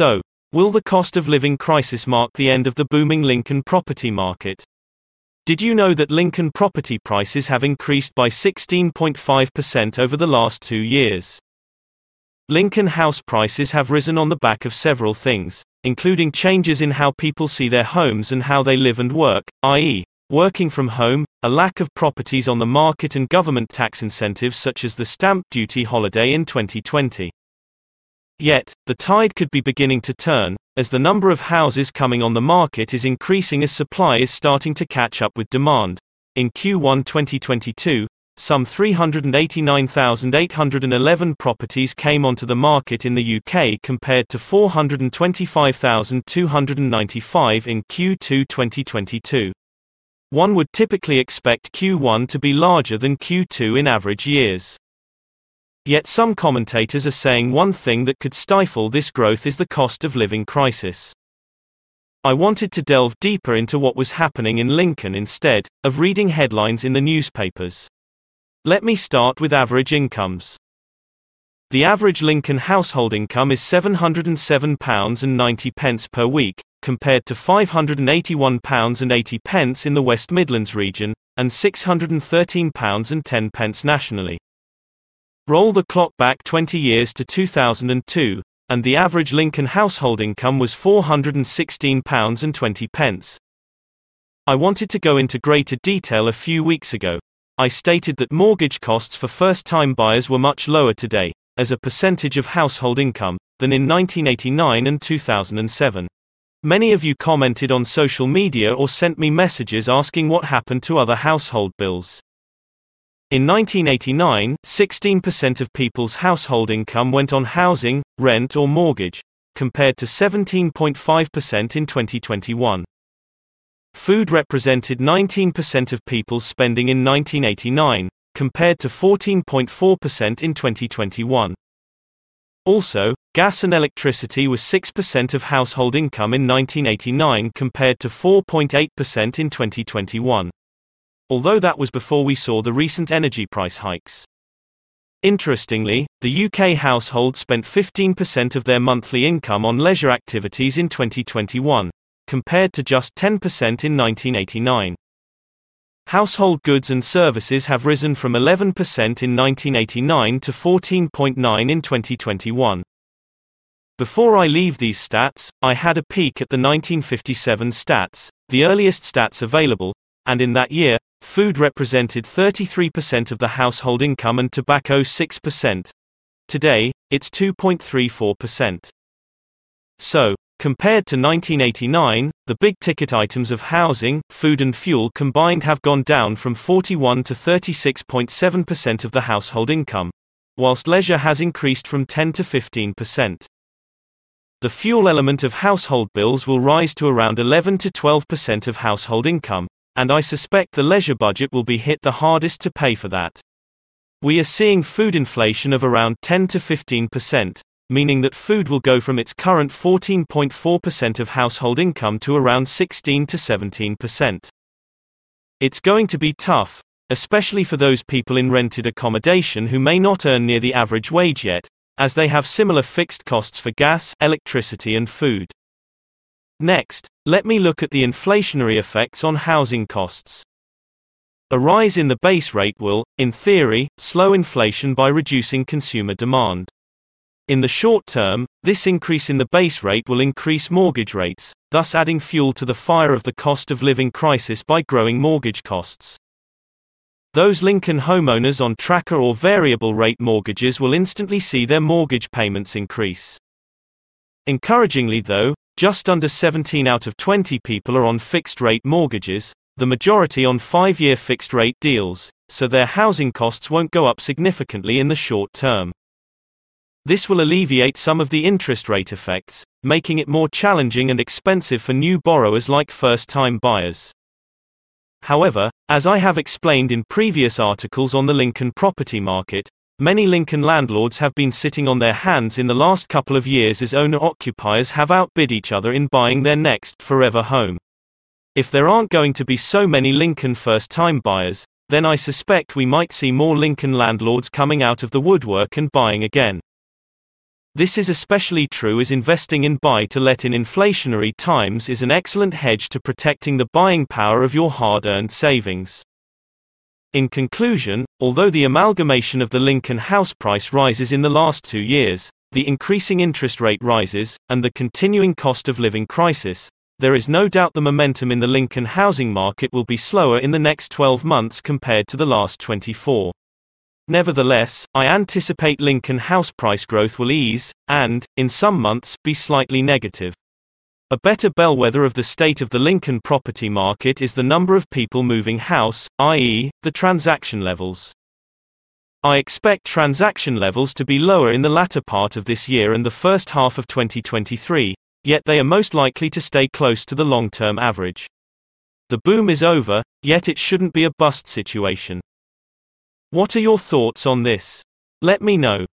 So, will the cost of living crisis mark the end of the booming Lincoln property market? Did you know that Lincoln property prices have increased by 16.5% over the last two years? Lincoln house prices have risen on the back of several things, including changes in how people see their homes and how they live and work, i.e., working from home, a lack of properties on the market, and government tax incentives such as the stamp duty holiday in 2020. Yet, the tide could be beginning to turn, as the number of houses coming on the market is increasing as supply is starting to catch up with demand. In Q1 2022, some 389,811 properties came onto the market in the UK compared to 425,295 in Q2 2022. One would typically expect Q1 to be larger than Q2 in average years. Yet some commentators are saying one thing that could stifle this growth is the cost of living crisis. I wanted to delve deeper into what was happening in Lincoln instead of reading headlines in the newspapers. Let me start with average incomes. The average Lincoln household income is £707.90 per week, compared to £581.80 in the West Midlands region, and £613.10 nationally. Roll the clock back 20 years to 2002, and the average Lincoln household income was £416.20. I wanted to go into greater detail a few weeks ago, I stated that mortgage costs for first-time buyers were much lower today, as a percentage of household income, than in 1989 and 2007. Many of you commented on social media or sent me messages asking what happened to other household bills. In 1989, 16% of people's household income went on housing, rent or mortgage, compared to 17.5% in 2021. Food represented 19% of people's spending in 1989, compared to 14.4% in 2021. Also, gas and electricity was 6% of household income in 1989 compared to 4.8% in 2021. Although that was before we saw the recent energy price hikes. Interestingly, the UK household spent 15% of their monthly income on leisure activities in 2021, compared to just 10% in 1989. Household goods and services have risen from 11% in 1989 to 14.9 in 2021. Before I leave these stats, I had a peek at the 1957 stats, the earliest stats available, and in that year, food represented 33% of the household income and tobacco 6%. Today, it's 2.34%. So, Compared to 1989, the big ticket items of housing, food and fuel combined have gone down from 41 to 36.7% of the household income, whilst leisure has increased from 10 to 15%. The fuel element of household bills will rise to around 11 to 12% of household income, and I suspect the leisure budget will be hit the hardest to pay for that. We are seeing food inflation of around 10 to 15%, meaning that food will go from its current 14.4% of household income to around 16 to 17%. It's going to be tough, especially for those people in rented accommodation who may not earn near the average wage yet, as they have similar fixed costs for gas, electricity, and food. Next, let me look at the inflationary effects on housing costs. A rise in the base rate will, in theory, slow inflation by reducing consumer demand. In the short term, this increase in the base rate will increase mortgage rates, thus adding fuel to the fire of the cost of living crisis by growing mortgage costs. Those Lincoln homeowners on tracker or variable rate mortgages will instantly see their mortgage payments increase. Encouragingly, though, just under 17 out of 20 people are on fixed rate mortgages, the majority on five year fixed rate deals, so their housing costs won't go up significantly in the short term. This will alleviate some of the interest rate effects, making it more challenging and expensive for new borrowers like first-time buyers. However, as I have explained in previous articles on the Lincoln property market, many Lincoln landlords have been sitting on their hands in the last couple of years as owner-occupiers have outbid each other in buying their next forever home. If there aren't going to be so many Lincoln first-time buyers, then I suspect we might see more Lincoln landlords coming out of the woodwork and buying again. This is especially true as investing in buy to let in inflationary times is an excellent hedge to protecting the buying power of your hard earned savings. In conclusion, although the amalgamation of the Lincoln house price rises in the last two years, the increasing interest rate rises, and the continuing cost of living crisis, there is no doubt the momentum in the Lincoln housing market will be slower in the next 12 months compared to the last 24. Nevertheless, I anticipate Lincoln house price growth will ease, and, in some months, be slightly negative. A better bellwether of the state of the Lincoln property market is the number of people moving house, i.e., the transaction levels. I expect transaction levels to be lower in the latter part of this year and the first half of 2023, yet they are most likely to stay close to the long term average. The boom is over, yet it shouldn't be a bust situation. What are your thoughts on this? Let me know.